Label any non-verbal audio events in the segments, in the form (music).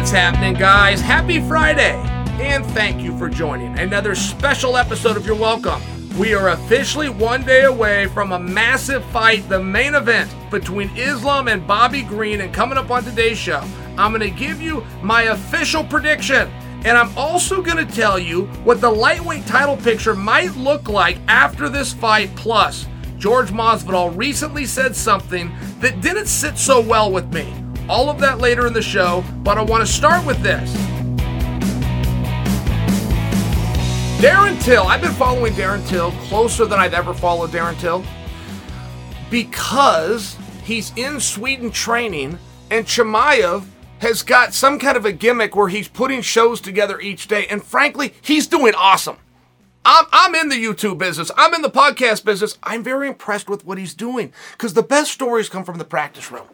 What's happening, guys? Happy Friday! And thank you for joining another special episode of You're Welcome. We are officially one day away from a massive fight, the main event between Islam and Bobby Green. And coming up on today's show, I'm going to give you my official prediction. And I'm also going to tell you what the lightweight title picture might look like after this fight. Plus, Jorge Masvidal recently said something that didn't sit so well with me. All of that later in the show, but I want to start with this. Darren Till, I've been following Darren Till closer than I've ever followed Darren Till because he's in Sweden training and Chimaev has got some kind of a gimmick where he's putting shows together each day. And frankly, he's doing awesome. I'm, I'm in the YouTube business. I'm in the podcast business. I'm very impressed with what he's doing because the best stories come from the practice room.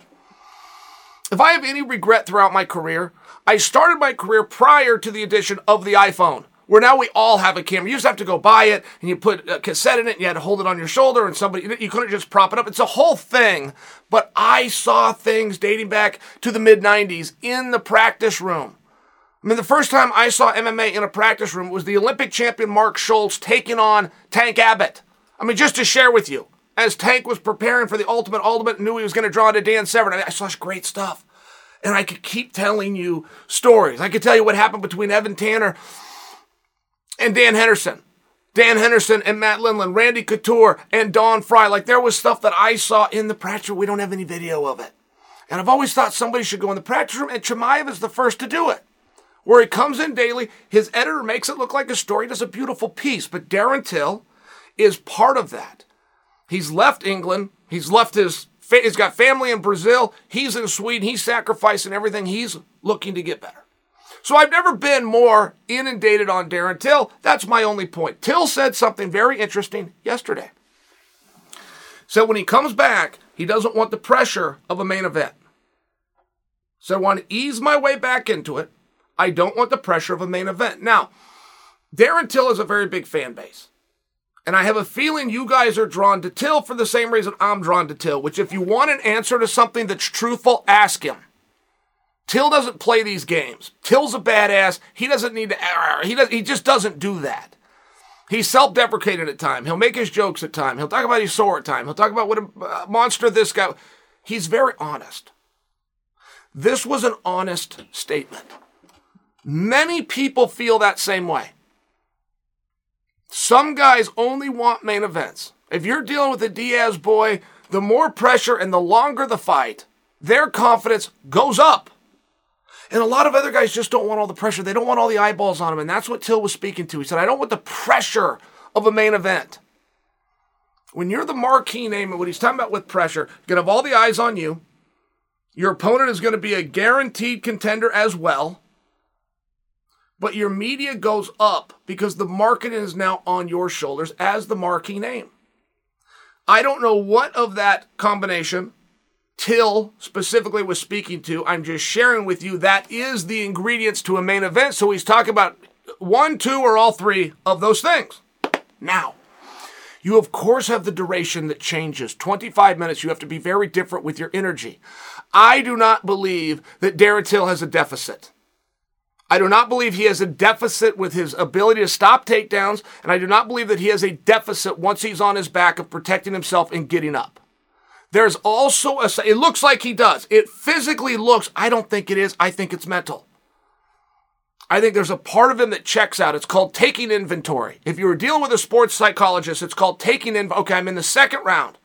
If I have any regret throughout my career, I started my career prior to the addition of the iPhone, where now we all have a camera. You just have to go buy it and you put a cassette in it and you had to hold it on your shoulder and somebody, you couldn't just prop it up. It's a whole thing. But I saw things dating back to the mid 90s in the practice room. I mean, the first time I saw MMA in a practice room was the Olympic champion Mark Schultz taking on Tank Abbott. I mean, just to share with you, as Tank was preparing for the Ultimate Ultimate, knew he was going to draw to Dan Severn. I, mean, I saw great stuff. And I could keep telling you stories. I could tell you what happened between Evan Tanner and Dan Henderson. Dan Henderson and Matt Lindland, Randy Couture and Don Frye. Like there was stuff that I saw in the practice room. We don't have any video of it. And I've always thought somebody should go in the practice room, and Chimaev is the first to do it. Where he comes in daily, his editor makes it look like a story, does a beautiful piece. But Darren Till is part of that. He's left England. He's left his. He's got family in Brazil. He's in Sweden. He's sacrificing everything. He's looking to get better. So I've never been more inundated on Darren Till. That's my only point. Till said something very interesting yesterday. So when he comes back, he doesn't want the pressure of a main event. So I want to ease my way back into it. I don't want the pressure of a main event. Now, Darren Till is a very big fan base. And I have a feeling you guys are drawn to Till for the same reason I'm drawn to Till, which if you want an answer to something that's truthful, ask him. Till doesn't play these games. Till's a badass. He doesn't need to, he, does, he just doesn't do that. He's self-deprecating at time. He'll make his jokes at time. He'll talk about his sore at time. He'll talk about what a uh, monster this guy. He's very honest. This was an honest statement. Many people feel that same way. Some guys only want main events. If you're dealing with a Diaz boy, the more pressure and the longer the fight, their confidence goes up. And a lot of other guys just don't want all the pressure. They don't want all the eyeballs on them. And that's what Till was speaking to. He said, I don't want the pressure of a main event. When you're the marquee name, and what he's talking about with pressure, you're going to have all the eyes on you. Your opponent is going to be a guaranteed contender as well but your media goes up because the marketing is now on your shoulders as the marquee name. I don't know what of that combination Till specifically was speaking to. I'm just sharing with you that is the ingredients to a main event. So he's talking about one, two, or all three of those things. Now, you of course have the duration that changes. 25 minutes, you have to be very different with your energy. I do not believe that Darren Till has a deficit. I do not believe he has a deficit with his ability to stop takedowns, and I do not believe that he has a deficit once he's on his back of protecting himself and getting up. There's also a, it looks like he does. It physically looks, I don't think it is. I think it's mental. I think there's a part of him that checks out. It's called taking inventory. If you were dealing with a sports psychologist, it's called taking in. Okay, I'm in the second round.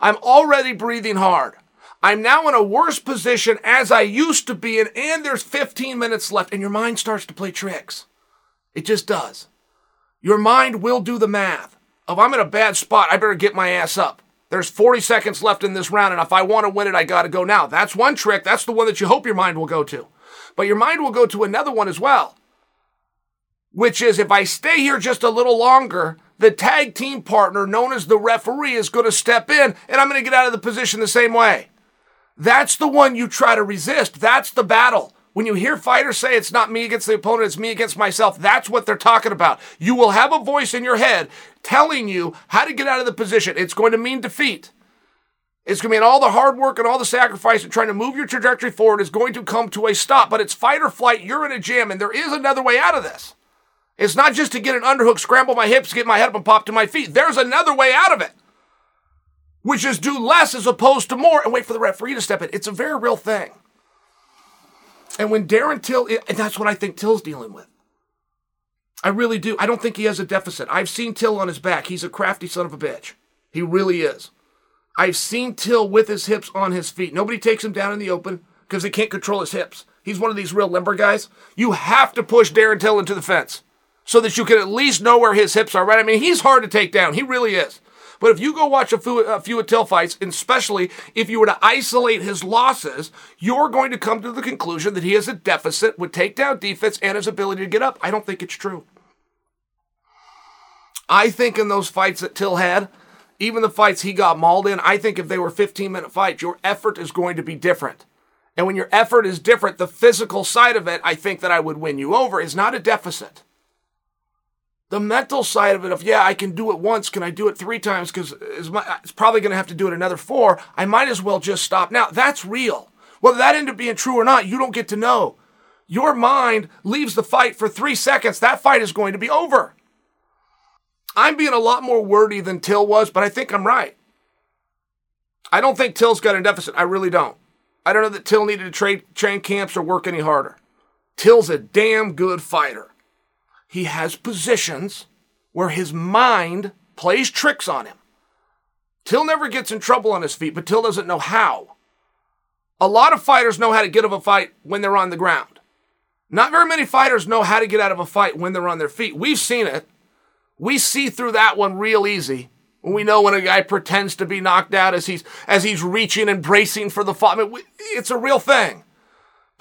I'm already breathing hard. I'm now in a worse position as I used to be in, and there's 15 minutes left, and your mind starts to play tricks. It just does. Your mind will do the math. If I'm in a bad spot, I better get my ass up. There's 40 seconds left in this round, and if I want to win it, I got to go now. That's one trick. That's the one that you hope your mind will go to. But your mind will go to another one as well, which is if I stay here just a little longer, the tag team partner, known as the referee, is going to step in, and I'm going to get out of the position the same way. That's the one you try to resist. That's the battle. When you hear fighters say it's not me against the opponent, it's me against myself, that's what they're talking about. You will have a voice in your head telling you how to get out of the position. It's going to mean defeat. It's going to mean all the hard work and all the sacrifice and trying to move your trajectory forward is going to come to a stop. But it's fight or flight. You're in a jam, and there is another way out of this. It's not just to get an underhook, scramble my hips, get my head up, and pop to my feet. There's another way out of it, which is do less as opposed to more and wait for the referee to step in. It's a very real thing. And when Darren Till, and that's what I think Till's dealing with. I really do. I don't think he has a deficit. I've seen Till on his back. He's a crafty son of a bitch. He really is. I've seen Till with his hips on his feet. Nobody takes him down in the open because they can't control his hips. He's one of these real limber guys. You have to push Darren Till into the fence so that you can at least know where his hips are, right? I mean, he's hard to take down. He really is. But if you go watch a few, a few Till fights, and especially if you were to isolate his losses, you're going to come to the conclusion that he has a deficit with takedown defense and his ability to get up. I don't think it's true. I think in those fights that Till had, even the fights he got mauled in, I think if they were 15 minute fights, your effort is going to be different. And when your effort is different, the physical side of it, I think that I would win you over, is not a deficit. The mental side of it, of yeah, I can do it once, can I do it three times? Because it's probably going to have to do it another four. I might as well just stop now. That's real. Whether that ended up being true or not, you don't get to know. Your mind leaves the fight for three seconds. That fight is going to be over. I'm being a lot more wordy than Till was, but I think I'm right. I don't think Till's got a deficit. I really don't. I don't know that Till needed to train camps or work any harder. Till's a damn good fighter. He has positions where his mind plays tricks on him. Till never gets in trouble on his feet, but Till doesn't know how. A lot of fighters know how to get out of a fight when they're on the ground. Not very many fighters know how to get out of a fight when they're on their feet. We've seen it. We see through that one real easy. We know when a guy pretends to be knocked out as he's as he's reaching and bracing for the fight. I mean, it's a real thing.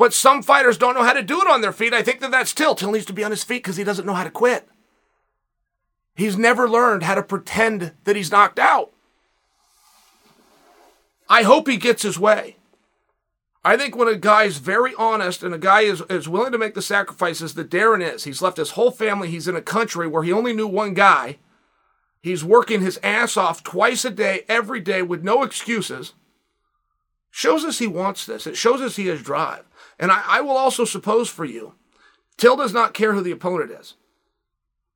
But some fighters don't know how to do it on their feet. I think that that's Till. Till needs to be on his feet because he doesn't know how to quit. He's never learned how to pretend that he's knocked out. I hope he gets his way. I think when a guy's very honest and a guy is, is willing to make the sacrifices that Darren is, he's left his whole family, he's in a country where he only knew one guy. He's working his ass off twice a day, every day, with no excuses. Shows us he wants this. It shows us he has drive. And I, I will also suppose for you, Till does not care who the opponent is.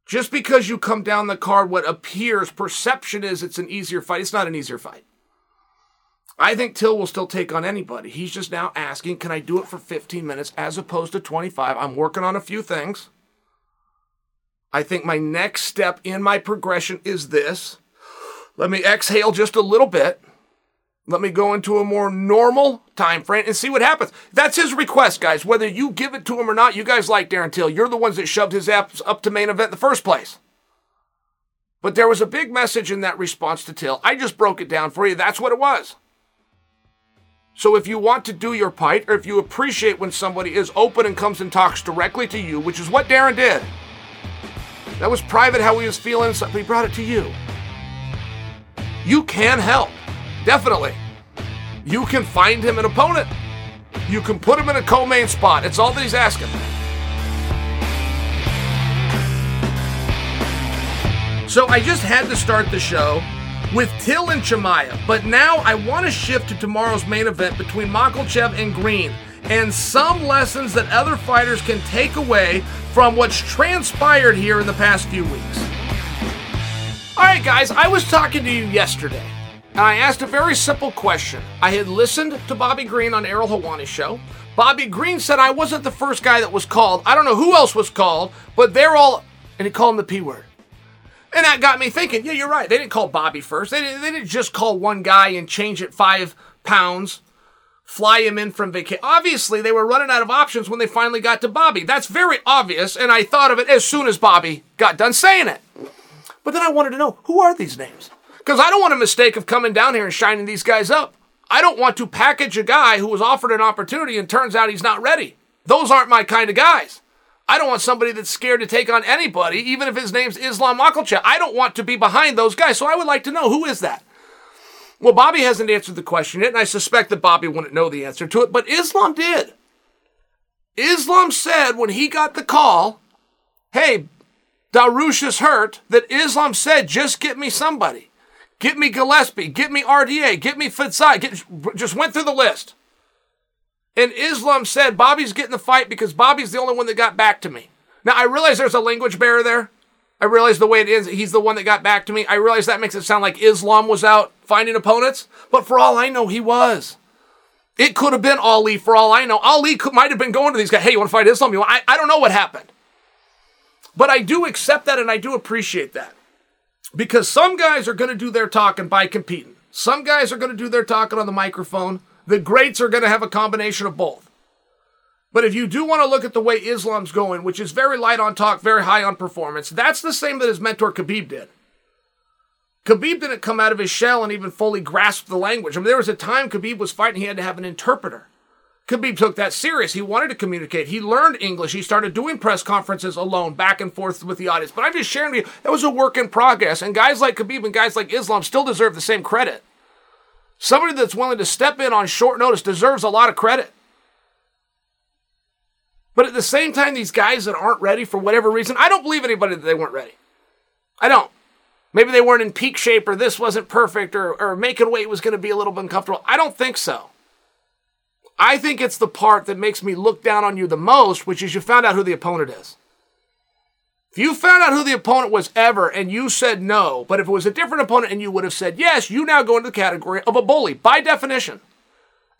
Just because you come down the card, what appears, perception is it's an easier fight. It's not an easier fight. I think Till will still take on anybody. He's just now asking, can I do it for 15 minutes as opposed to 25? I'm working on a few things. I think my next step in my progression is this. Let me exhale just a little bit. Let me go into a more normal time frame and see what happens. That's his request, guys. Whether you give it to him or not, you guys like Darren Till. You're the ones that shoved his apps up to main event in the first place. But there was a big message in that response to Till. I just broke it down for you. That's what it was. So if you want to do your part, or if you appreciate when somebody is open and comes and talks directly to you, which is what Darren did, that was private how he was feeling, so he brought it to you. You can help, definitely. You can find him an opponent. You can put him in a co-main spot. It's all that he's asking. So I just had to start the show with Till and Chimaev. But now I want to shift to tomorrow's main event between Makhachev and Green and some lessons that other fighters can take away from what's transpired here in the past few weeks. All right, guys, I was talking to you yesterday, and I asked a very simple question. I had listened to Bobby Green on Ariel Helwani's show. Bobby Green said I wasn't the first guy that was called. I don't know who else was called, but they're all, and he called him the P word. And that got me thinking, yeah, you're right. They didn't call Bobby first. They didn't, they didn't just call one guy and change it five pounds, fly him in from vacation. Obviously, they were running out of options when they finally got to Bobby. That's very obvious, and I thought of it as soon as Bobby got done saying it. But then I wanted to know who are these names? Because I don't want a mistake of coming down here and shining these guys up. I don't want to package a guy who was offered an opportunity and turns out he's not ready. Those aren't my kind of guys. I don't want somebody that's scared to take on anybody, even if his name's Islam Makhachev. I don't want to be behind those guys. So I would like to know who is that? Well, Bobby hasn't answered the question yet, and I suspect that Bobby wouldn't know the answer to it, but Islam did. Islam said when he got the call, hey, Dariush is hurt, that Islam said, just get me somebody. Get me Gillespie. Get me RDA. Get me Fiziev. Get, just went through the list. And Islam said Bobby's getting the fight because Bobby's the only one that got back to me. Now, I realize there's a language barrier there. I realize the way it is, he's the one that got back to me. I realize that makes it sound like Islam was out finding opponents, but for all I know, he was. It could have been Ali for all I know. Ali could, might have been going to these guys. Hey, you want to fight Islam? You want, I, I don't know what happened. But I do accept that and I do appreciate that. Because some guys are going to do their talking by competing. Some guys are going to do their talking on the microphone. The greats are going to have a combination of both. But if you do want to look at the way Islam's going, which is very light on talk, very high on performance, that's the same that his mentor Khabib did. Khabib didn't come out of his shell and even fully grasp the language. I mean, there was a time Khabib was fighting, he had to have an interpreter. Khabib took that serious. He wanted to communicate. He learned English. He started doing press conferences alone, back and forth with the audience. But I'm just sharing with you, that was a work in progress. And guys like Khabib and guys like Islam still deserve the same credit. Somebody that's willing to step in on short notice deserves a lot of credit. But at the same time, these guys that aren't ready for whatever reason, I don't believe anybody that they weren't ready. I don't. Maybe they weren't in peak shape or this wasn't perfect or, or making weight was going to be a little bit uncomfortable. I don't think so. I think it's the part that makes me look down on you the most, which is you found out who the opponent is. If you found out who the opponent was ever and you said no, but if it was a different opponent and you would have said yes, you now go into the category of a bully by definition.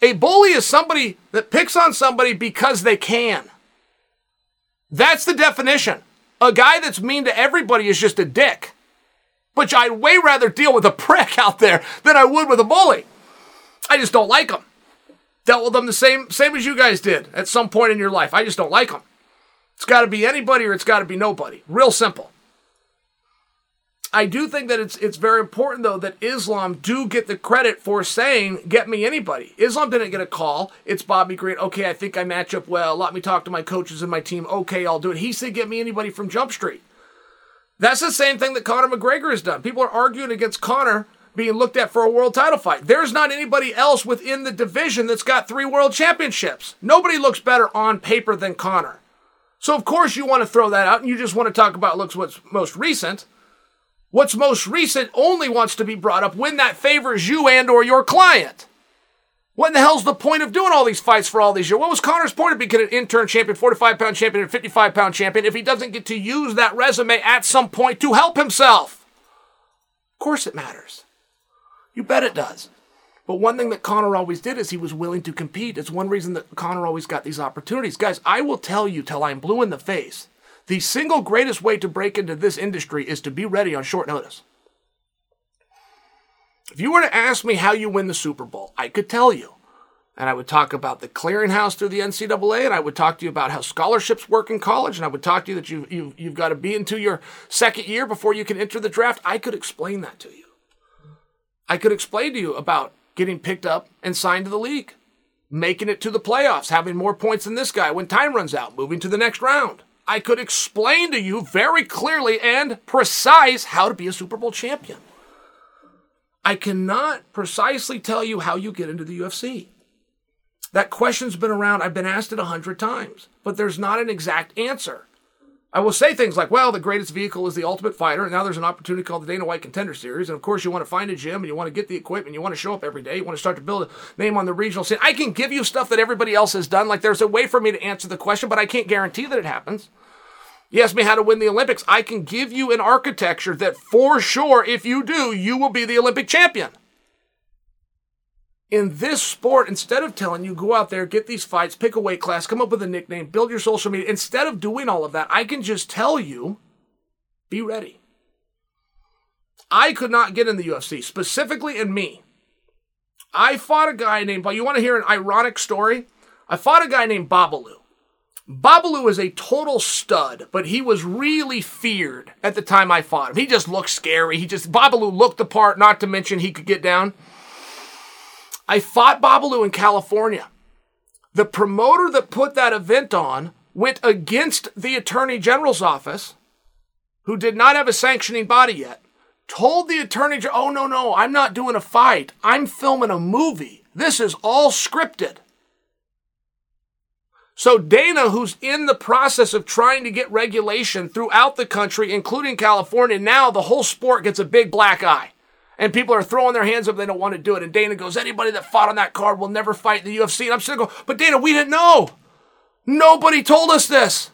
A bully is somebody that picks on somebody because they can. That's the definition. A guy that's mean to everybody is just a dick. But I'd way rather deal with a (laughs) prick out there than I would with a bully. I just don't like them. Dealt with them the same same as you guys did at some point in your life. I just don't like them. It's got to be anybody or it's got to be nobody. Real simple. I do think that it's it's very important though that Islam do get the credit for saying get me anybody. Islam didn't get a call. It's Bobby Green. Okay, I think I match up well. Let me talk to my coaches and my team. Okay, I'll do it. He said get me anybody from Jump Street. That's the same thing that Conor McGregor has done. People are arguing against Conor being looked at for a world title fight. There's not anybody else within the division that's got three world championships. Nobody looks better on paper than Conor. So of course you want to throw that out and you just want to talk about looks what's most recent. What's most recent only wants to be brought up when that favors you and or your client. What in the hell's the point of doing all these fights for all these years? What was Conor's point of becoming an interim champion, 45 pound champion, and 55 pound champion if he doesn't get to use that resume at some point to help himself? Of course it matters. You bet it does. But one thing that Conor always did is he was willing to compete. It's one reason that Conor always got these opportunities. Guys, I will tell you till I'm blue in the face the single greatest way to break into this industry is to be ready on short notice. If you were to ask me how you win the Super Bowl, I could tell you. And I would talk about the clearinghouse through the NCAA, and I would talk to you about how scholarships work in college, and I would talk to you that you, you, you've got to be into your second year before you can enter the draft. I could explain that to you. I could explain to you about getting picked up and signed to the league, making it to the playoffs, having more points than this guy when time runs out, moving to the next round. I could explain to you very clearly and precise how to be a Super Bowl champion. I cannot precisely tell you how you get into the UFC. That question's been around. I've been asked it a hundred times, but there's not an exact answer. I will say things like, well, the greatest vehicle is the ultimate fighter, and now there's an opportunity called the Dana White Contender Series. And of course, you want to find a gym and you want to get the equipment, you want to show up every day, you want to start to build a name on the regional scene. I can give you stuff that everybody else has done. Like there's a way for me to answer the question, but I can't guarantee that it happens. You ask me how to win the Olympics. I can give you an architecture that for sure, if you do, you will be the Olympic champion. In this sport, instead of telling you go out there, get these fights, pick a weight class, come up with a nickname, build your social media, instead of doing all of that, I can just tell you be ready. I could not get in the UFC, specifically in me. I fought a guy named, but you want to hear an ironic story? I fought a guy named Babalu. Babalu is a total stud, but he was really feared at the time I fought him. He just looked scary. He just Babalu looked the part, not to mention he could get down. I fought Babalu in California. The promoter that put that event on went against the Attorney General's office, who did not have a sanctioning body yet, told the Attorney General, oh, no, no, I'm not doing a fight. I'm filming a movie. This is all scripted. So Dana, who's in the process of trying to get regulation throughout the country, including California, now the whole sport gets a big black eye. And people are throwing their hands up, they don't want to do it. And Dana goes, anybody that fought on that card will never fight in the UFC. And I'm sitting there going, but Dana, we didn't know. Nobody told us this.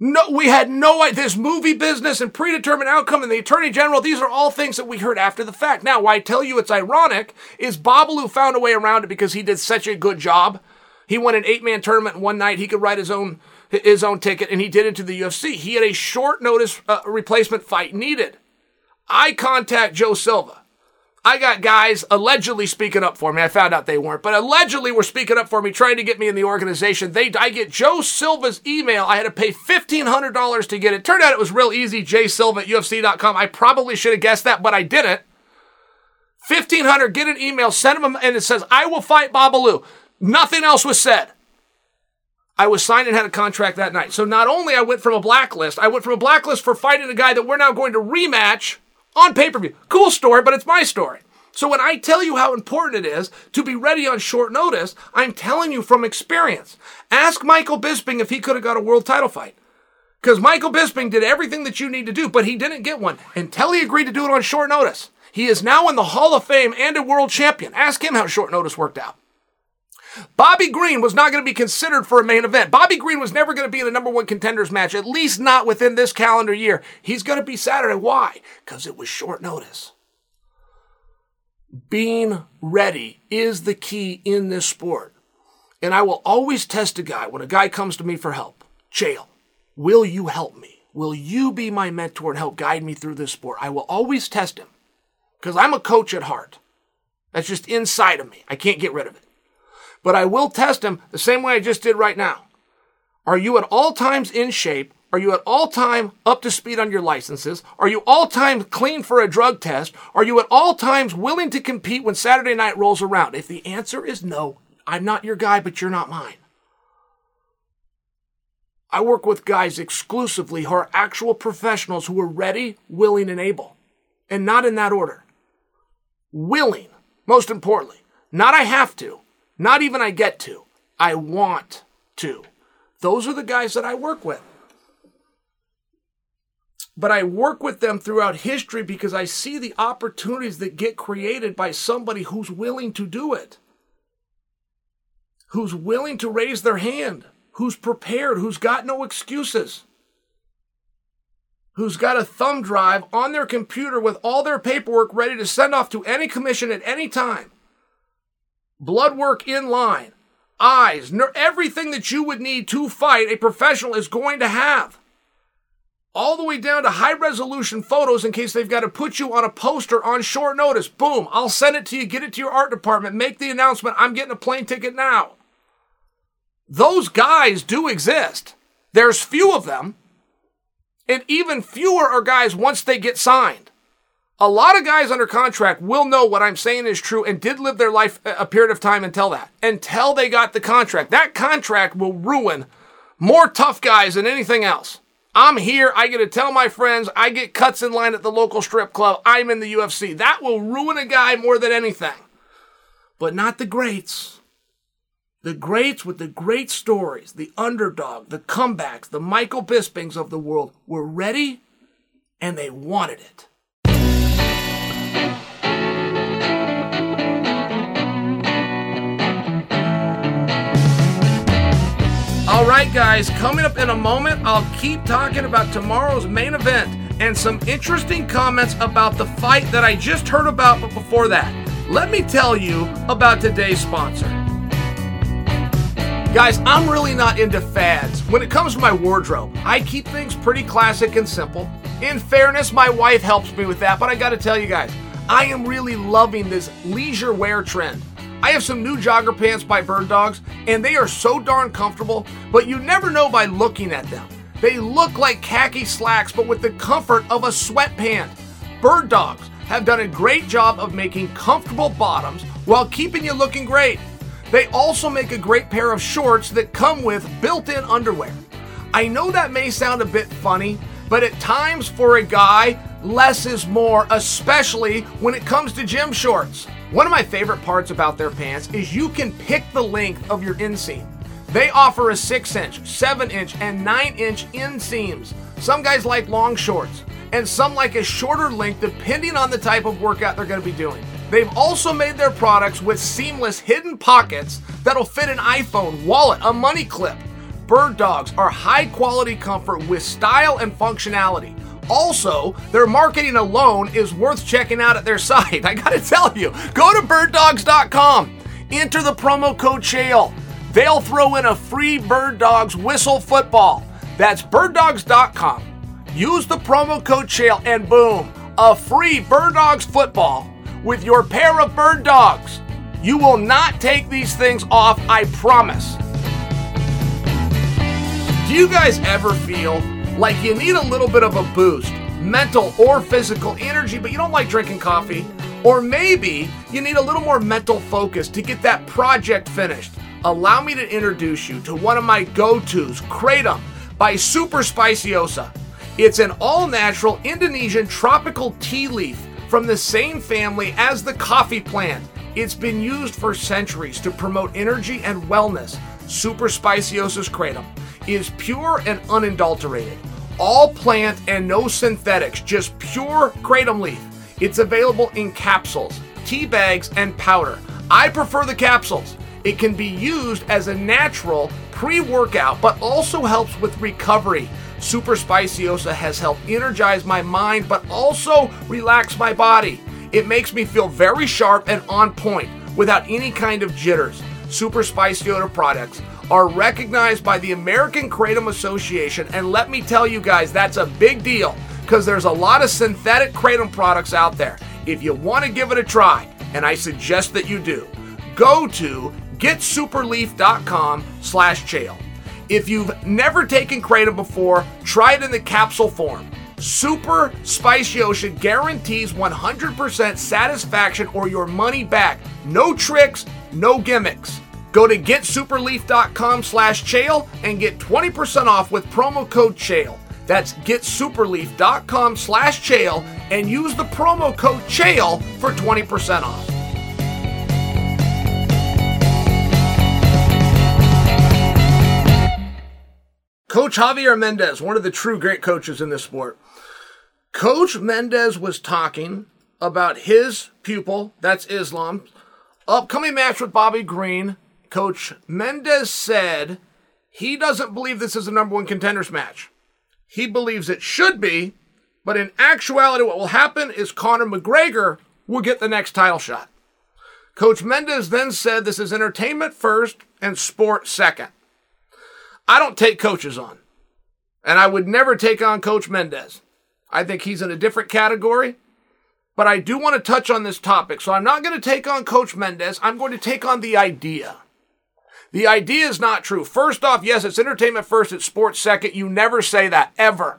No, we had no idea. This movie business and predetermined outcome and the attorney general, these are all things that we heard after the fact. Now, why I tell you it's ironic is Babalu found a way around it because he did such a good job. He won an eight man tournament one night. He could write his own his own ticket and he did it to the UFC. He had a short notice uh, replacement fight needed. I contact Joe Silva. I got guys allegedly speaking up for me. I found out they weren't, but allegedly were speaking up for me, trying to get me in the organization. They, I get Joe Silva's email. I had to pay $1,500 to get it. Turned out it was real easy. jsilva at UFC.com. I probably should have guessed that, but I didn't. 1500 get an email, send him, and it says, I will fight Babalu. Nothing else was said. I was signed and had a contract that night. So not only I went from a blacklist, I went from a blacklist for fighting a guy that we're now going to rematch on pay per view. Cool story, but it's my story. So when I tell you how important it is to be ready on short notice, I'm telling you from experience. Ask Michael Bisping if he could have got a world title fight. Because Michael Bisping did everything that you need to do, but he didn't get one until he agreed to do it on short notice. He is now in the Hall of Fame and a world champion. Ask him how short notice worked out. Bobby Green was not going to be considered for a main event. Bobby Green was never going to be in a number one contenders match, at least not within this calendar year. He's going to be Saturday. Why? Because it was short notice. Being ready is the key in this sport. And I will always test a guy when a guy comes to me for help. Chael, will you help me? Will you be my mentor and help guide me through this sport? I will always test him because I'm a coach at heart. That's just inside of me. I can't get rid of it but I will test him the same way I just did right now. Are you at all times in shape? Are you at all time up to speed on your licenses? Are you all times clean for a drug test? Are you at all times willing to compete when Saturday night rolls around? If the answer is no, I'm not your guy, but you're not mine. I work with guys exclusively who are actual professionals who are ready, willing, and able. And not in that order. Willing, most importantly. Not I have to. Not even I get to. I want to. Those are the guys that I work with. But I work with them throughout history because I see the opportunities that get created by somebody who's willing to do it, who's willing to raise their hand, who's prepared, who's got no excuses, who's got a thumb drive on their computer with all their paperwork ready to send off to any commission at any time blood work in line, eyes, ner- everything that you would need to fight, a professional is going to have. All the way down to high resolution photos in case they've got to put you on a poster on short notice. Boom, I'll send it to you, get it to your art department, make the announcement, I'm getting a plane ticket now. Those guys do exist. There's few of them, and even fewer are guys once they get signed. A lot of guys under contract will know what I'm saying is true and did live their life a period of time until that, until they got the contract. That contract will ruin more tough guys than anything else. I'm here. I get to tell my friends. I get cuts in line at the local strip club. I'm in the UFC. That will ruin a guy more than anything. But not the greats. The greats with the great stories, the underdog, the comebacks, the Michael Bispings of the world were ready and they wanted it. All right, guys, coming up in a moment, I'll keep talking about tomorrow's main event and some interesting comments about the fight that I just heard about, but before that, let me tell you about today's sponsor. Guys, I'm really not into fads. When it comes to my wardrobe, I keep things pretty classic and simple. In fairness, my wife helps me with that, but I gotta tell you guys, I am really loving this leisure wear trend. I have some new jogger pants by Birddogs, and they are so darn comfortable, but you never know by looking at them. They look like khaki slacks, but with the comfort of a sweatpant. Birddogs have done a great job of making comfortable bottoms while keeping you looking great. They also make a great pair of shorts that come with built in underwear. I know that may sound a bit funny, but at times for a guy, less is more, especially when it comes to gym shorts. One of my favorite parts about their pants is you can pick the length of your inseam. They offer a 6 inch, 7 inch, and 9 inch inseams. Some guys like long shorts. and some like a shorter length depending on the type of workout they're going to be doing. They've also made their products with seamless hidden pockets that'll fit an iPhone, wallet, a money clip. Birddogs are high quality comfort with style and functionality. Also, their marketing alone is worth checking out at their (laughs) site. I gotta tell you, go to birddogs.com, enter the promo code Chael. They'll throw in a free Birddogs whistle football. That's birddogs.com. Use the promo code Chael and boom, a free Birddogs football with your pair of bird dogs. You will not take these things off, I promise. Do you guys ever feel like you need a little bit of a boost, mental or physical energy, but you don't like drinking coffee? Or maybe you need a little more mental focus to get that project finished. Allow me to introduce you to one of my go tos, Kratom by Super Speciosa. It's an all natural Indonesian tropical tea leaf from the same family as the coffee plant. It's been used for centuries to promote energy and wellness. Super Speciosa's Kratom is pure and unadulterated. All plant and no synthetics, just pure kratom leaf. It's available in capsules, tea bags, and powder. I prefer the capsules. It can be used as a natural pre workout, but also helps with recovery. Super Speciosa has helped energize my mind, but also relax my body. It makes me feel very sharp and on point without any kind of jitters. Super Speciosa products are recognized by the American Kratom Association, and let me tell you guys, that's a big deal because there's a lot of synthetic kratom products out there. If you want to give it a try, and I suggest that you do, go to getsuperleaf.com slash chael. If you've never taken kratom before, try it in the capsule form. Super Speciosa guarantees 100% satisfaction or your money back. No tricks, no gimmicks. Go to getsuperleaf.com slash chael and get 20% off with promo code chael. That's getsuperleaf.com slash chael and use the promo code chael for 20% off. Coach Javier Mendez, one of the true great coaches in this sport. Coach Mendez was talking about his pupil, that's Islam, upcoming match with Bobby Green Coach Mendez said he doesn't believe this is a number one contenders match. He believes it should be, but in actuality, what will happen is Conor McGregor will get the next title shot. Coach Mendez then said this is entertainment first and sport second. I don't take coaches on, and I would never take on Coach Mendez. I think he's in a different category, but I do want to touch on this topic. So I'm not going to take on Coach Mendez. I'm going to take on the idea. The idea is not true. First off, yes, it's entertainment first, it's sports second. You never say that ever.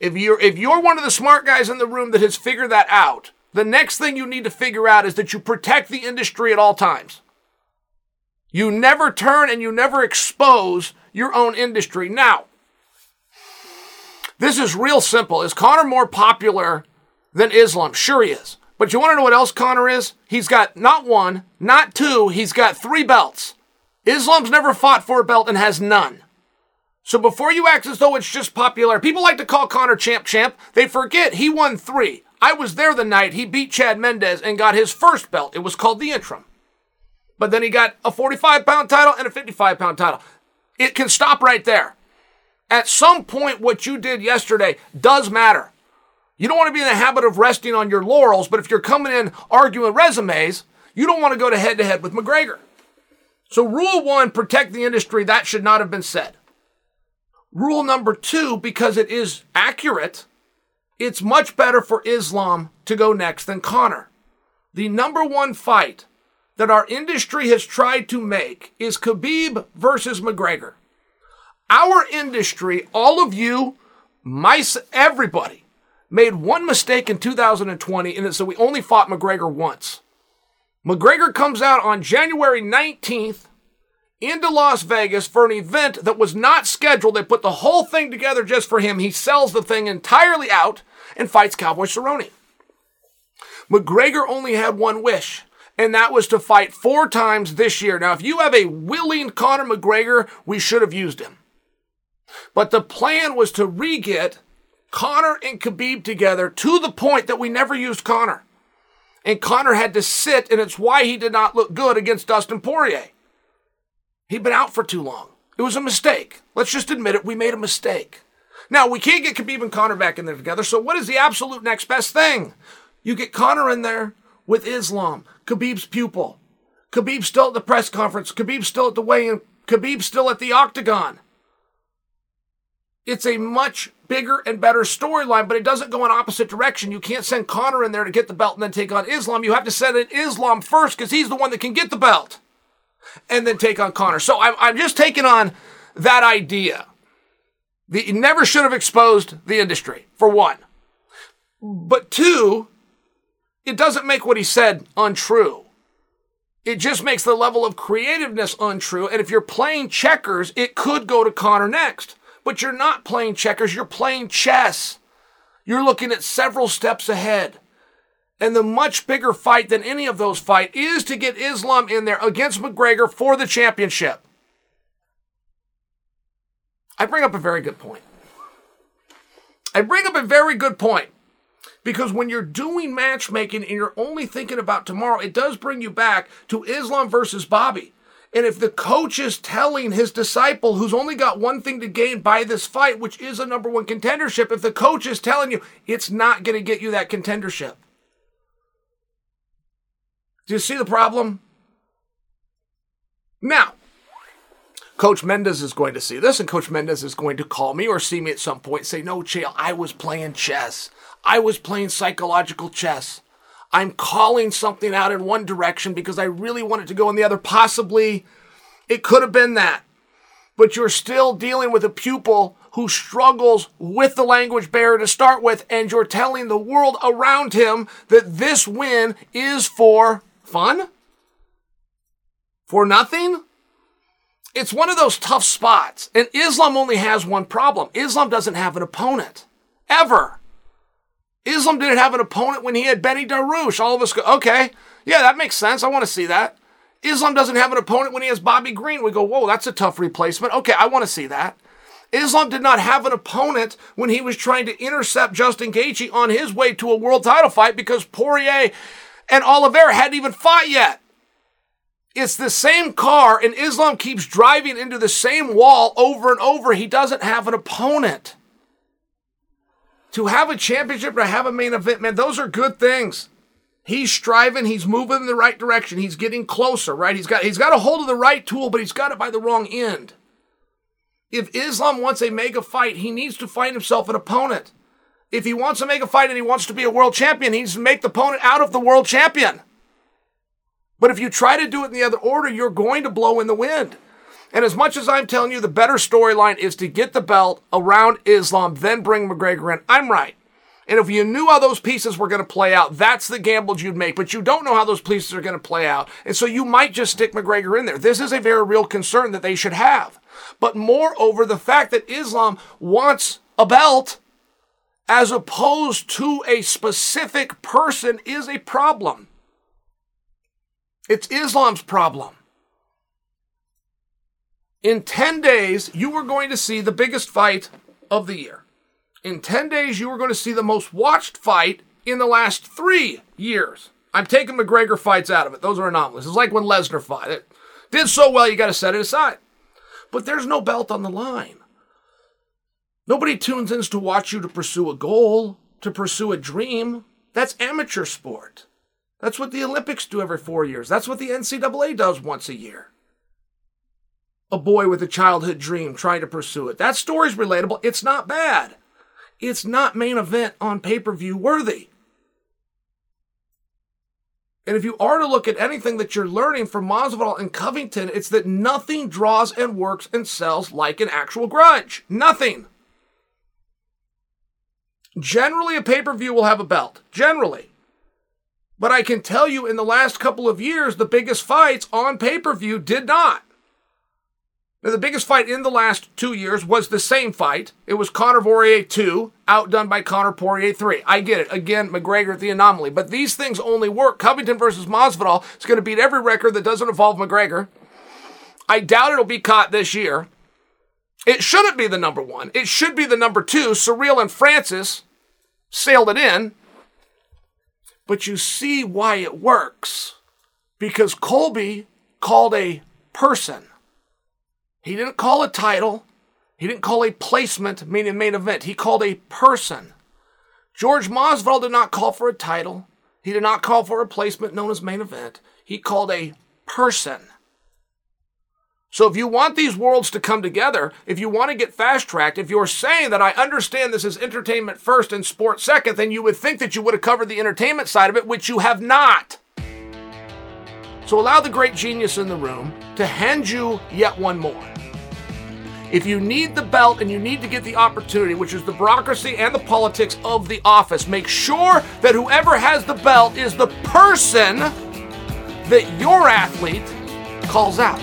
If you're if you're one of the smart guys in the room that has figured that out, the next thing you need to figure out is that you protect the industry at all times. You never turn and you never expose your own industry. Now, this is real simple. Is Conor more popular than Islam? Sure he is. But you want to know what else Conor is? He's got not one, not two, he's got three belts. Islam's never fought for a belt and has none. So before you act as though it's just popular, people like to call Conor champ champ. They forget he won three. I was there the night he beat Chad Mendes and got his first belt. It was called the interim. But then he got a 45 pound title and a 55 pound title. It can stop right there. At some point, what you did yesterday does matter. You don't want to be in the habit of resting on your laurels, but if you're coming in arguing resumes, you don't want to go to head to head with McGregor. So, rule one, protect the industry. That should not have been said. Rule number two, because it is accurate, it's much better for Islam to go next than Conor. The number one fight that our industry has tried to make is Khabib versus McGregor. Our industry, all of you, my, everybody, made one mistake in 2020, and it's that we only fought McGregor once. McGregor comes out on January 19th into Las Vegas for an event that was not scheduled. They put the whole thing together just for him. He sells the thing entirely out and fights Cowboy Cerrone. McGregor only had one wish, and that was to fight four times this year. Now, if you have a willing Conor McGregor, we should have used him. But the plan was to re get Conor and Khabib together to the point that we never used Conor. And Conor had to sit, and it's why he did not look good against Dustin Poirier. He'd been out for too long. It was a mistake. Let's just admit it. We made a mistake. Now, we can't get Khabib and Conor back in there together, so what is the absolute next best thing? You get Conor in there with Islam, Khabib's pupil. Khabib still at the press conference. Khabib still at the weigh-in. Khabib still at the octagon. It's a much bigger and better storyline, but it doesn't go in opposite direction. You can't send Conor in there to get the belt and then take on Islam. You have to send in Islam first because he's the one that can get the belt and then take on Conor. So I'm, I'm just taking on that idea. The, he never should have exposed the industry, for one. But two, it doesn't make what he said untrue. It just makes the level of creativeness untrue. And if you're playing checkers, it could go to Conor next. But you're not playing checkers, you're playing chess. You're looking at several steps ahead. And the much bigger fight than any of those fight is to get Islam in there against McGregor for the championship. I bring up a very good point. I bring up a very good point. Because when you're doing matchmaking and you're only thinking about tomorrow, it does bring you back to Islam versus Bobby. And if the coach is telling his disciple, who's only got one thing to gain by this fight, which is a number one contendership, if the coach is telling you it's not going to get you that contendership, do you see the problem? Now, Coach Mendez is going to see this, and Coach Mendez is going to call me or see me at some point and say, No, Chael, I was playing chess. I was playing psychological chess. I'm calling something out in one direction because I really want it to go in the other. Possibly it could have been that. But you're still dealing with a pupil who struggles with the language barrier to start with, and you're telling the world around him that this win is for fun? For nothing? It's one of those tough spots. And Islam only has one problem Islam doesn't have an opponent. Ever. Islam didn't have an opponent when he had Benny Dariush. All of us go, okay, yeah, that makes sense. I want to see that. Islam doesn't have an opponent when he has Bobby Green. We go, whoa, that's a tough replacement. Okay, I want to see that. Islam did not have an opponent when he was trying to intercept Justin Gaethje on his way to a world title fight because Poirier and Oliveira hadn't even fought yet. It's the same car, and Islam keeps driving into the same wall over and over. He doesn't have an opponent to have a championship, to have a main event, man, those are good things. He's striving, he's moving in the right direction, he's getting closer, right? He's got he's got a hold of the right tool, but he's got it by the wrong end. If Islam wants a mega fight, he needs to find himself an opponent. If he wants to make a fight and he wants to be a world champion, he needs to make the opponent out of the world champion. But if you try to do it in the other order, you're going to blow in the wind. And as much as I'm telling you the better storyline is to get the belt around Islam, then bring McGregor in, I'm right. And if you knew how those pieces were going to play out, that's the gamble you'd make. But you don't know how those pieces are going to play out. And so you might just stick McGregor in there. This is a very real concern that they should have. But moreover, the fact that Islam wants a belt as opposed to a specific person is a problem. It's Islam's problem. In 10 days, you are going to see the biggest fight of the year. In 10 days, you are going to see the most watched fight in the last three years. I'm taking McGregor fights out of it. Those are anomalies. It's like when Lesnar fought. It did so well, you got to set it aside. But there's no belt on the line. Nobody tunes in to watch you to pursue a goal, to pursue a dream. That's amateur sport. That's what the Olympics do every four years. That's what the NCAA does once a year a boy with a childhood dream trying to pursue it. That story's relatable. It's not bad. It's not main event on pay per view worthy. And if you are to look at anything that you're learning from Masvidal and Covington, it's that nothing draws and works and sells like an actual grudge. Nothing. Generally, a pay per view will have a belt. Generally. But I can tell you in the last couple of years, the biggest fights on pay per view did not. Now, the biggest fight in the last two years was the same fight. It was Conor Poirier 2, outdone by Conor Poirier 3. I get it. Again, McGregor the anomaly. But these things only work. Covington versus Masvidal is going to beat every record that doesn't involve McGregor. I doubt it'll be caught this year. It shouldn't be the number one. It should be the number two. Ciryl and Francis sailed it in. But you see why it works. Because Colby called a person. He didn't call a title. He didn't call a placement, meaning main event. He called a person. Jorge Masvidal did not call for a title. He did not call for a placement known as main event. He called a person. So if you want these worlds to come together, if you want to get fast tracked, if you're saying that I understand this is entertainment first and sport second, then you would think that you would have covered the entertainment side of it, which you have not. So allow the great genius in the room to hand you yet one more. If you need the belt and you need to get the opportunity, which is the bureaucracy and the politics of the office, make sure that whoever has the belt is the person that your athlete calls out.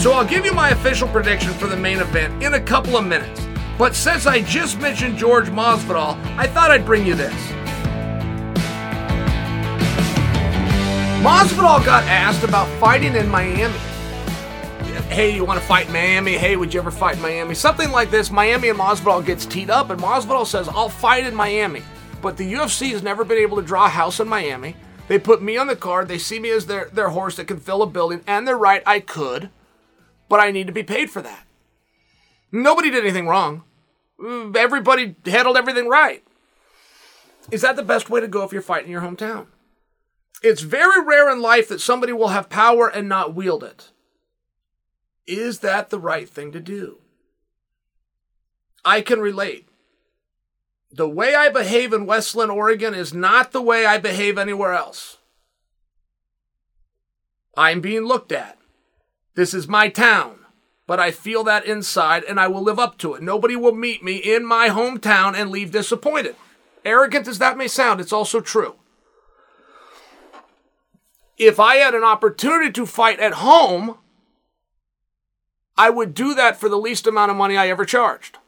So I'll give you my official prediction for the main event in a couple of minutes. But since I just mentioned Jorge Masvidal, I thought I'd bring you this. Masvidal got asked about fighting in Miami. Hey, you want to fight Miami? Hey, would you ever fight Miami? Something like this. Miami and Masvidal gets teed up, and Masvidal says, "I'll fight in Miami." But the UFC has never been able to draw a house in Miami. They put me on the card. They see me as their, their horse that can fill a building, and they're right, I could but I need to be paid for that. Nobody did anything wrong. Mm, everybody handled everything right. Is that the best way to go if you're fighting your hometown? It's very rare in life that somebody will have power and not wield it. Is that the right thing to do? I can relate. The way I behave in West Linn, Oregon is not the way I behave anywhere else. I'm being looked at. This is my town, but I feel that inside and I will live up to it. Nobody will meet me in my hometown and leave disappointed. Arrogant as that may sound, it's also true. If I had an opportunity to fight at home, I would do that for the least amount of money I ever charged.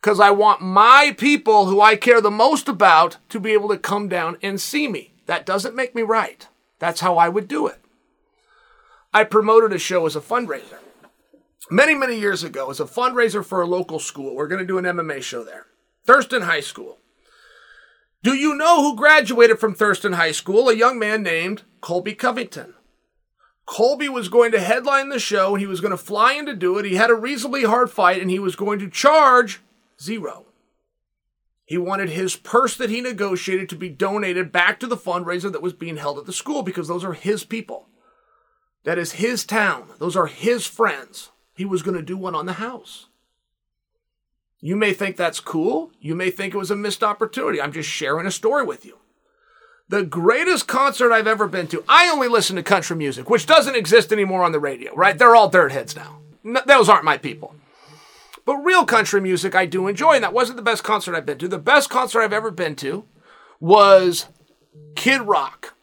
Because I want my people who I care the most about to be able to come down and see me. That doesn't make me right. That's how I would do it. I promoted a show as a fundraiser many, many years ago as a fundraiser for a local school. We're going to do an MMA show there. Thurston High School. Do you know who graduated from Thurston High School? A young man named Colby Covington. Colby was going to headline the show and he was going to fly in to do it. He had a reasonably hard fight and he was going to charge zero. He wanted his purse that he negotiated to be donated back to the fundraiser that was being held at the school because those are his people. That is his town. Those are his friends. He was going to do one on the house. You may think that's cool. You may think it was a missed opportunity. I'm just sharing a story with you. The greatest concert I've ever been to, I only listen to country music, which doesn't exist anymore on the radio, right? They're all dirt heads now. those aren't my people. But real country music I do enjoy, and that wasn't the best concert I've been to. The best concert I've ever been to was Kid Rock.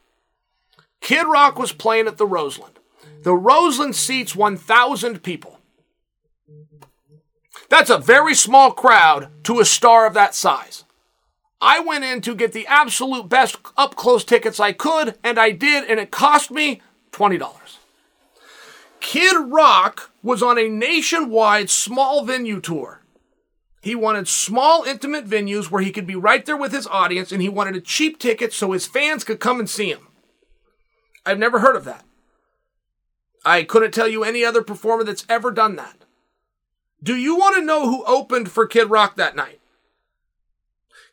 Kid Rock was playing at the Roseland. The Roseland seats 1,000 people. That's a very small crowd to a star of that size. I went in to get the absolute best up close tickets I could, and I did, and it cost me $20. Kid Rock was on a nationwide small venue tour. He wanted small, intimate venues where he could be right there with his audience, and he wanted a cheap ticket so his fans could come and see him. I've never heard of that. I couldn't tell you any other performer that's ever done that. Do you want to know who opened for Kid Rock that night?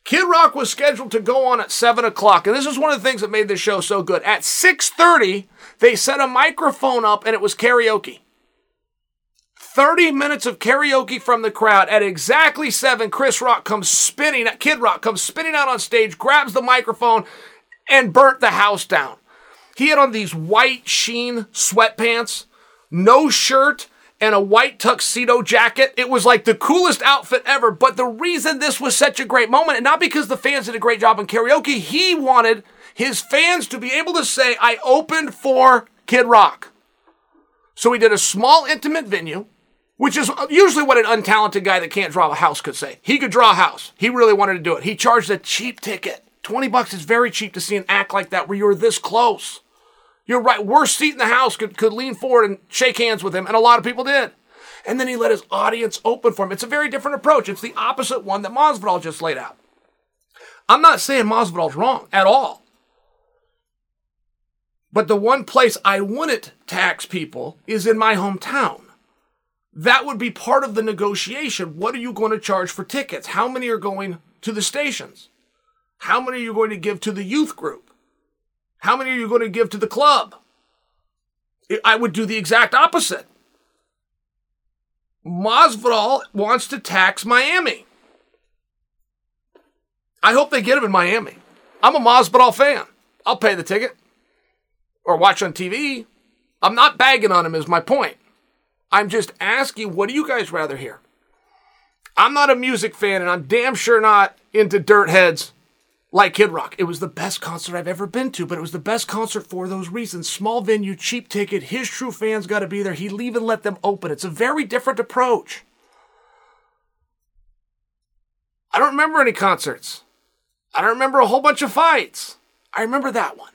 Kid Rock was scheduled to go on at 7 o'clock, and this is one of the things that made this show so good. At 6.30, they set a microphone up and it was karaoke. 30 minutes of karaoke from the crowd. At exactly 7, Chris Rock comes spinning, Kid Rock comes spinning out on stage, grabs the microphone, and burnt the house down. He had on these white sheen sweatpants, no shirt, and a white tuxedo jacket. It was like the coolest outfit ever. But the reason this was such a great moment, and not because the fans did a great job in karaoke, he wanted his fans to be able to say, I opened for Kid Rock. So he did a small, intimate venue, which is usually what an untalented guy that can't draw a house could say. He could draw a house. He really wanted to do it. He charged a cheap ticket. 20 bucks is very cheap to see an act like that where you're this close. You're right. Worst seat in the house could, could lean forward and shake hands with him, and a lot of people did. And then he let his audience open for him. It's a very different approach. It's the opposite one that Masvidal just laid out. I'm not saying Masvidal's wrong at all. But the one place I wouldn't tax people is in my hometown. That would be part of the negotiation. What are you going to charge for tickets? How many are going to the stations? How many are you going to give to the youth group? How many are you going to give to the club? I would do the exact opposite. Masvidal wants to tax Miami. I hope they get him in Miami. I'm a Masvidal fan. I'll pay the ticket or watch on TV. I'm not bagging on him, is my point. I'm just asking, what do you guys rather hear? I'm not a music fan, and I'm damn sure not into dirt heads like Kid Rock. It was the best concert I've ever been to, but it was the best concert for those reasons. Small venue, cheap ticket, his true fans got to be there. He'd even let them open. It's a very different approach. I don't remember any concerts. I don't remember a whole bunch of fights. I remember that one.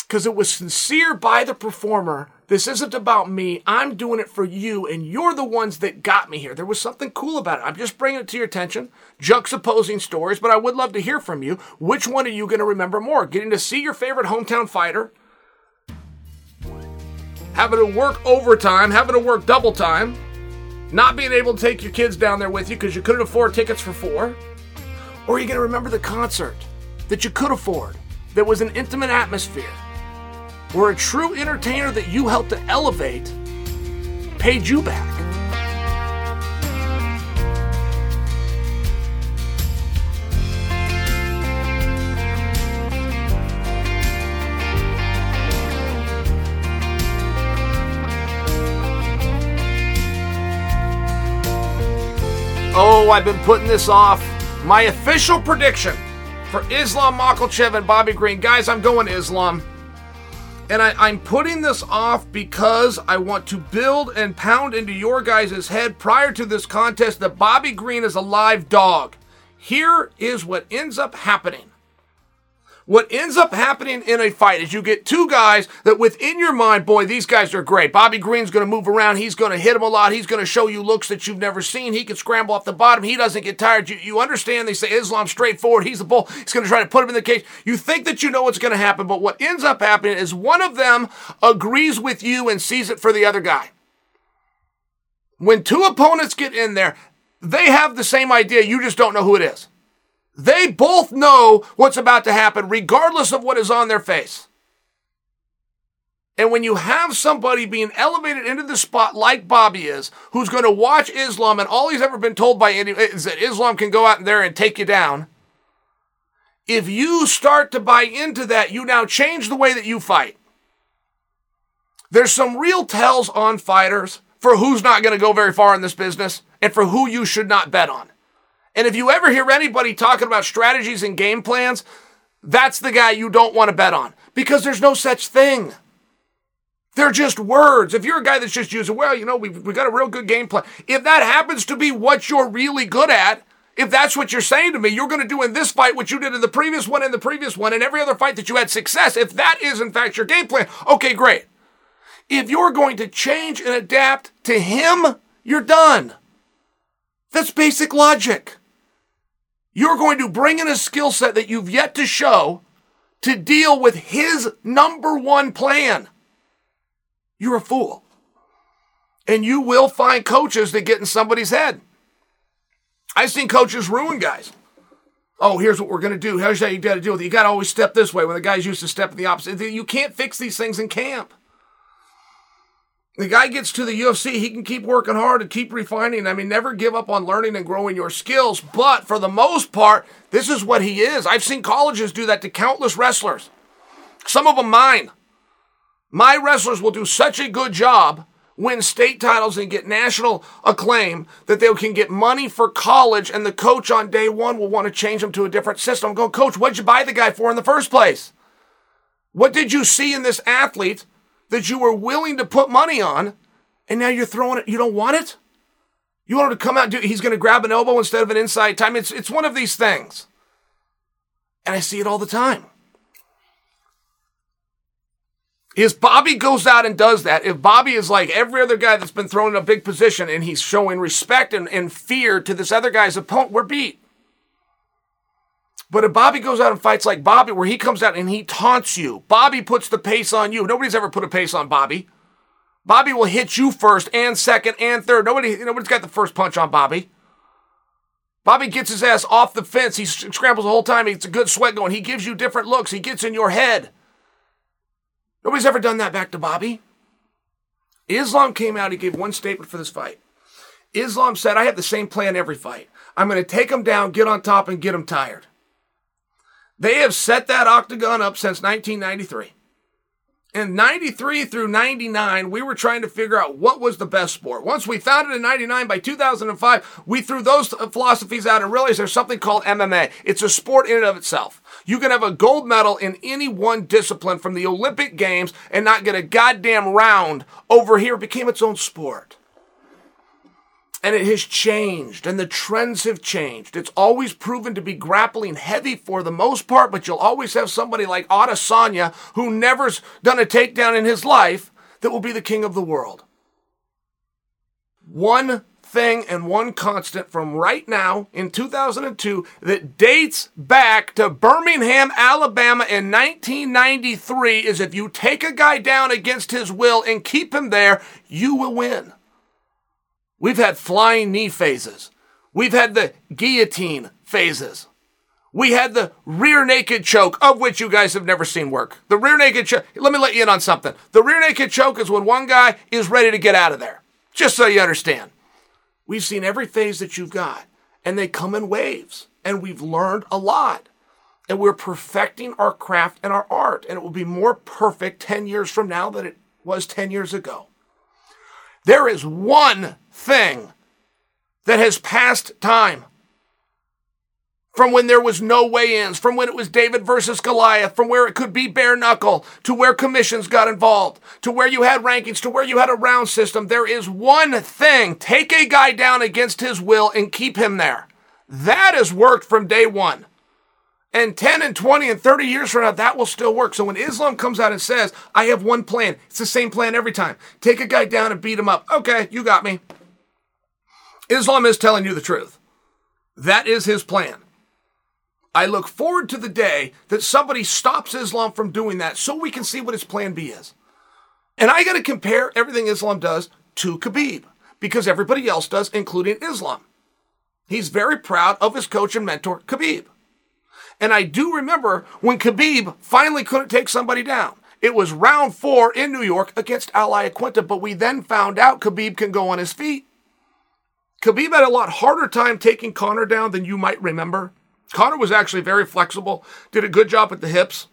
Because it was sincere by the performer this isn't about me. I'm doing it for you, and you're the ones that got me here. There was something cool about it. I'm just bringing it to your attention, juxtaposing stories, but I would love to hear from you. Which one are you going to remember more? Getting to see your favorite hometown fighter, having to work overtime, having to work double time, not being able to take your kids down there with you because you couldn't afford tickets for four? Or are you going to remember the concert that you could afford, that was an intimate atmosphere? Where a true entertainer that you helped to elevate paid you back. Oh, I've been putting this off. My official prediction for Islam Makhachev and Bobby Green. Guys, I'm going Islam. And I, am putting this off because I want to build and pound into your guys' head prior to this contest that Bobby Green is a live dog. Here is what ends up happening. What ends up happening in a fight is you get two guys that within your mind, boy, these guys are great. Bobby Green's going to move around. He's going to hit him a lot. He's going to show you looks that you've never seen. He can scramble off the bottom. He doesn't get tired. You, you understand they say Islam straightforward. He's the bull. He's going to try to put him in the cage. You think that you know what's going to happen, but what ends up happening is one of them agrees with you and sees it for the other guy. When two opponents get in there, they have the same idea. You just don't know who it is. They both know what's about to happen, regardless of what is on their face. And when you have somebody being elevated into the spot like Bobby is, who's going to watch Islam, and all he's ever been told by any is that Islam can go out there and take you down. If you start to buy into that, you now change the way that you fight. There's some real tells on fighters for who's not going to go very far in this business and for who you should not bet on. And if you ever hear anybody talking about strategies and game plans, that's the guy you don't want to bet on because there's no such thing. They're just words. If you're a guy that's just using, well, you know, we've, we got a real good game plan. If that happens to be what you're really good at, if that's what you're saying to me, you're going to do in this fight what you did in the previous one and the previous one and every other fight that you had success. If that is in fact your game plan, okay, great. If you're going to change and adapt to him, you're done. That's basic logic. You're going to bring in a skill set that you've yet to show to deal with his number one plan. You're a fool. And you will find coaches that get in somebody's head. I've seen coaches ruin guys. Oh, here's what we're going to do. Here's how you got to deal with it. You got to always step this way when the guys used to step in the opposite. You can't fix these things in camp. The guy gets to the UFC, he can keep working hard and keep refining. I mean, never give up on learning and growing your skills. But for the most part, this is what he is. I've seen colleges do that to countless wrestlers. Some of them mine. My wrestlers will do such a good job, win state titles and get national acclaim that they can get money for college, and the coach on day one will want to change them to a different system. Going, Coach, what'd you buy the guy for in the first place? What did you see in this athlete that you were willing to put money on, and now you're throwing it. You don't want it. You want him to come out. Do, he's going to grab an elbow instead of an inside tie. It's it's one of these things, and I see it all the time. If Bobby goes out and does that. If Bobby is like every other guy that's been thrown in a big position and he's showing respect and, and fear to this other guy's opponent, we're beat. But if Bobby goes out and fights like Bobby, where he comes out and he taunts you, Bobby puts the pace on you. Nobody's ever put a pace on Bobby. Bobby will hit you first and second and third. Nobody, nobody's got the first punch on Bobby. Bobby gets his ass off the fence. He scrambles the whole time. He gets a good sweat going. He gives you different looks. He gets in your head. Nobody's ever done that back to Bobby. Islam came out. He gave one statement for this fight. Islam said, I have the same plan every fight. I'm going to take him down, get on top, and get him tired. They have set that octagon up since 1993. In 93 through 99, we were trying to figure out what was the best sport. Once we found it in 99, by 2005, we threw those philosophies out and realized there's something called MMA. It's a sport in and of itself. You can have a gold medal in any one discipline from the Olympic Games and not get a goddamn round over here. It became its own sport. And it has changed, and the trends have changed. It's always proven to be grappling heavy for the most part, but you'll always have somebody like Adesanya who never's done a takedown in his life that will be the king of the world. One thing and one constant from right now in 2002 that dates back to Birmingham, Alabama in 1993 is if you take a guy down against his will and keep him there, you will win. We've had flying knee phases. We've had the guillotine phases. We had the rear naked choke, of which you guys have never seen work. The rear naked choke, let me let you in on something. The rear naked choke is when one guy is ready to get out of there. Just so you understand. We've seen every phase that you've got, and they come in waves, and we've learned a lot. And we're perfecting our craft and our art, and it will be more perfect 10 years from now than it was 10 years ago. There is one thing that has passed time from when there was no weigh-ins, from when it was David versus Goliath, from where it could be bare knuckle, to where commissions got involved, to where you had rankings, to where you had a round system. There is one thing. Take a guy down against his will and keep him there. That has worked from day one. And 10 and 20 and 30 years from now, that will still work. So when Islam comes out and says, I have one plan, it's the same plan every time. Take a guy down and beat him up. Okay, you got me. Islam is telling you the truth. That is his plan. I look forward to the day that somebody stops Islam from doing that so we can see what his plan B is. And I got to compare everything Islam does to Khabib because everybody else does, including Islam. He's very proud of his coach and mentor, Khabib. And I do remember when Khabib finally couldn't take somebody down. It was round four in New York against Al Iaquinta, but we then found out Khabib can go on his feet. Khabib had a lot harder time taking Conor down than you might remember. Conor was actually very flexible, did a good job at the hips.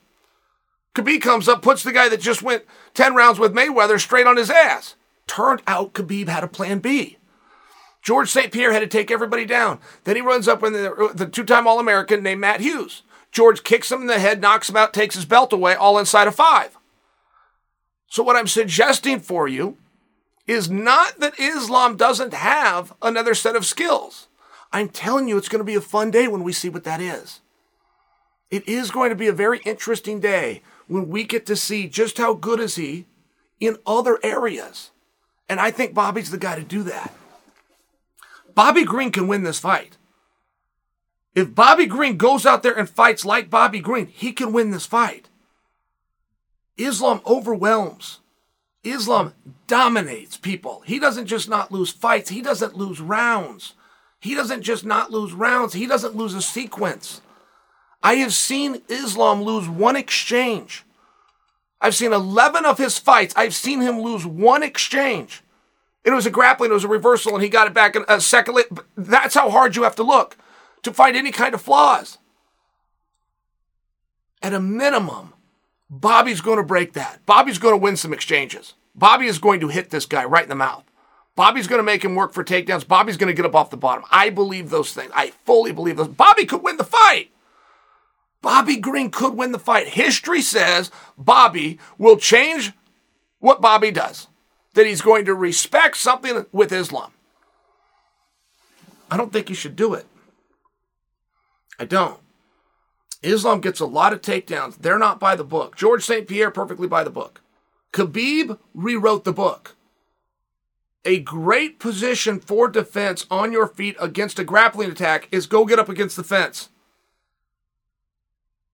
Khabib comes up, puts the guy that just went 10 rounds with Mayweather straight on his ass. Turned out Khabib had a plan B. George St. Pierre had to take everybody down. Then he runs up with the, the two time All American named Matt Hughes. George kicks him in the head, knocks him out, takes his belt away, all inside of five. So, what I'm suggesting for you is not that Islam doesn't have another set of skills. I'm telling you, it's going to be a fun day when we see what that is. It is going to be a very interesting day when we get to see just how good is he in other areas. And I think Bobby's the guy to do that. Bobby Green can win this fight. If Bobby Green goes out there and fights like Bobby Green, he can win this fight. Islam overwhelms. Islam dominates people. He doesn't just not lose fights, he doesn't lose rounds. He doesn't just not lose rounds, he doesn't lose a sequence. I have seen Islam lose one exchange. I've seen 11 of his fights. I've seen him lose one exchange. It was a grappling, it was a reversal, and he got it back in a second. That's how hard you have to look to find any kind of flaws. At a minimum, Bobby's going to break that. Bobby's going to win some exchanges. Bobby is going to hit this guy right in the mouth. Bobby's going to make him work for takedowns. Bobby's going to get up off the bottom. I believe those things. I fully believe those. Bobby could win the fight. Bobby Green could win the fight. History says Bobby will change what Bobby does that he's going to respect something with Islam. I don't think he should do it. I don't. Islam gets a lot of takedowns. They're not by the book. George St. Pierre, perfectly by the book. Khabib rewrote the book. A great position for defense on your feet against a grappling attack is go get up against the fence.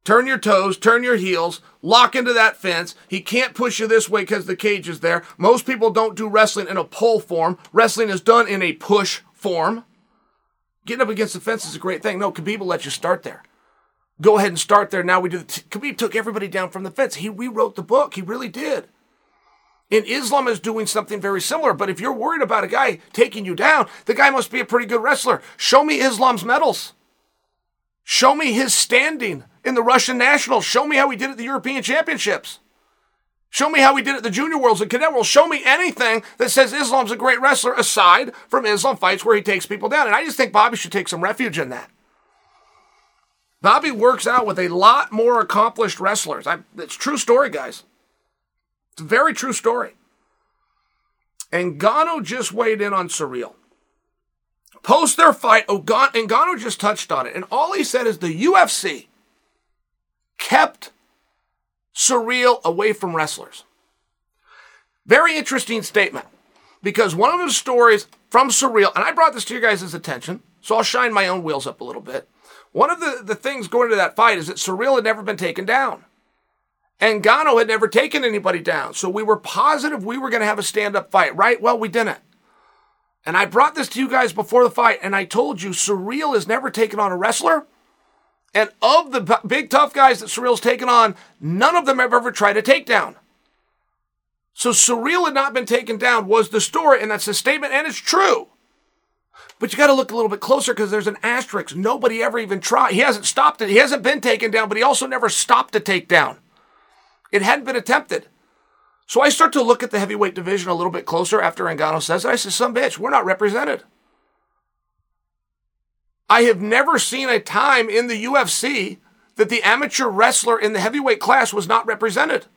Turn your toes, turn your heels, lock into that fence. He can't push you this way because the cage is there. Most people don't do wrestling in a pull form. Wrestling is done in a push form. Getting up against the fence is a great thing. No, Khabib will let you start there. Go ahead and start there. Now we do. The Khabib took everybody down from the fence. He rewrote the book. He really did. And Islam is doing something very similar. But if you're worried about a guy taking you down, the guy must be a pretty good wrestler. Show me Islam's medals. Show me his standing in the Russian Nationals. Show me how he did at the European Championships. Show me how he did at the Junior Worlds and Cadet Worlds. Show me anything that says Islam's a great wrestler aside from Islam fights where he takes people down. And I just think Bobby should take some refuge in that. Bobby works out with a lot more accomplished wrestlers. I, it's true story, guys. It's a very true story. And Ngannou just weighed in on Ciryl. Post their fight, oh, Ngannou just touched on it. And all he said is the UFC kept Ciryl away from wrestlers. Very interesting statement because one of the stories from Ciryl, and I brought this to your guys' attention, so I'll shine my own wheels up a little bit. One of the, the things going to that fight is that Ciryl had never been taken down. And Gano had never taken anybody down. So we were positive we were going to have a stand up fight, right? Well, we didn't. And I brought this to you guys before the fight, and I told you Ciryl has never taken on a wrestler and of the big tough guys that Ciryl's taken on, none of them have ever tried a takedown. So Ciryl had not been taken down was the story, and that's a statement, and it's true. But you got to look a little bit closer because there's an asterisk. Nobody ever even tried. He hasn't stopped it. He hasn't been taken down, but he also never stopped a takedown. It hadn't been attempted. So I start to look at the heavyweight division a little bit closer after Ngannou says it. I said, some bitch, we're not represented. I have never seen a time in the UFC that the amateur wrestler in the heavyweight class was not represented.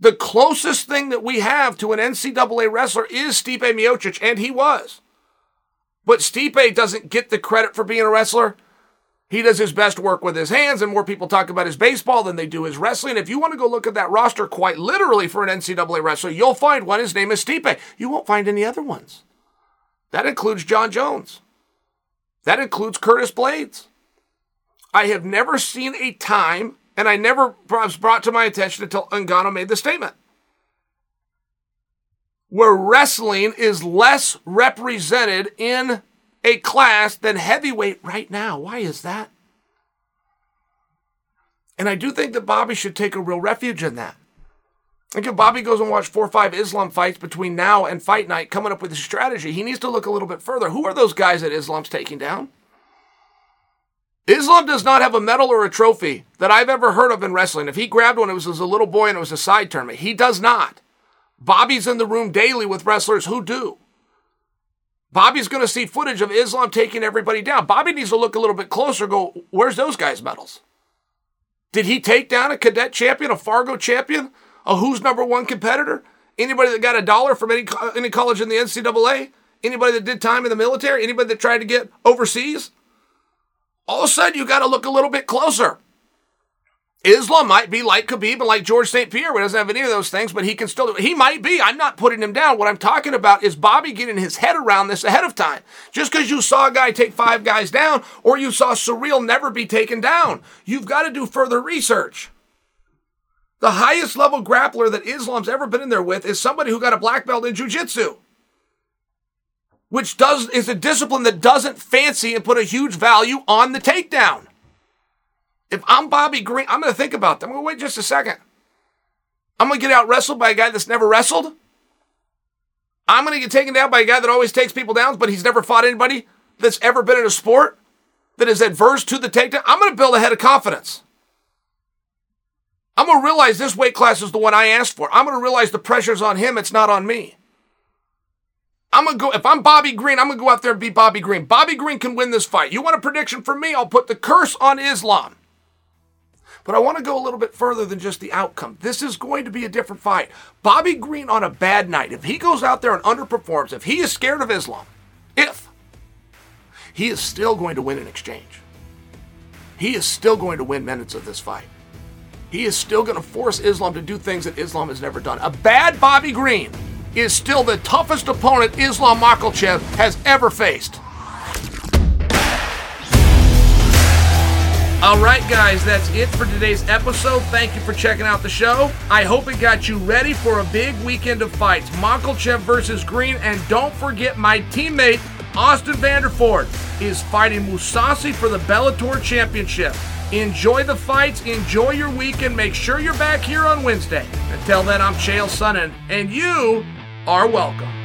The closest thing that we have to an NCAA wrestler is Stipe Miocic, and he was. But Stipe doesn't get the credit for being a wrestler. He does his best work with his hands, and more people talk about his baseball than they do his wrestling. If you want to go look at that roster quite literally for an NCAA wrestler, you'll find one. His name is Stipe. You won't find any other ones. That includes Jon Jones. That includes Curtis Blaydes. I have never seen a time, and I never was brought to my attention until Ngannou made the statement, where wrestling is less represented in a class than heavyweight right now. Why is that? And I do think that Bobby should take a real refuge in that. Like if Bobby goes and watch four or five Islam fights between now and fight night, coming up with a strategy, he needs to look a little bit further. Who are those guys that Islam's taking down? Islam does not have a medal or a trophy that I've ever heard of in wrestling. If he grabbed one, it was as a little boy and it was a side tournament. He does not. Bobby's in the room daily with wrestlers who do. Bobby's going to see footage of Islam taking everybody down. Bobby needs to look a little bit closer. Go, where's those guys' medals? Did he take down a cadet champion, a Fargo champion? a who's number one competitor? Anybody that got a dollar from any any college in the NCAA? Anybody that did time in the military? Anybody that tried to get overseas? All of a sudden, you got to look a little bit closer. Islam might be like Khabib and like George St. Pierre, who doesn't have any of those things, but he can still do it. He might be. I'm not putting him down. What I'm talking about is Bobby getting his head around this ahead of time. Just because you saw a guy take five guys down or you saw Ciryl never be taken down, you've got to do further research. The highest level grappler that Islam's ever been in there with is somebody who got a black belt in jiu-jitsu. Which does is a discipline that doesn't fancy and put a huge value on the takedown. If I'm Bobby Green, I'm gonna think about that. I'm gonna wait just a second. I'm gonna get out wrestled by a guy that's never wrestled. I'm gonna get taken down by a guy that always takes people down, but he's never fought anybody that's ever been in a sport that is adverse to the takedown. I'm gonna build a head of confidence. I'm going to realize this weight class is the one I asked for. I'm going to realize the pressure's on him, it's not on me. I'm to go, if I'm Bobby Green, I'm to go out there and beat Bobby Green. Bobby Green can win this fight. You want a prediction from me? I'll put the curse on Islam. But I want to go a little bit further than just the outcome. This is going to be a different fight. Bobby Green on a bad night, if he goes out there and underperforms, if he is scared of Islam, if he is still going to win in exchange, he is still going to win minutes of this fight. he is still going to force Islam to do things that Islam has never done. A bad Bobby Green is still the toughest opponent Islam Makhachev has ever faced. All right, guys, that's it for today's episode. Thank you for checking out the show. I hope it got you ready for a big weekend of fights. Makhachev versus Green, and don't forget my teammate Austin Vanderford is fighting Mousasi for the Bellator Championship. Enjoy the fights, enjoy your weekend. Make sure you're back here on Wednesday. Until then, I'm Chael Sonnen, and you are welcome.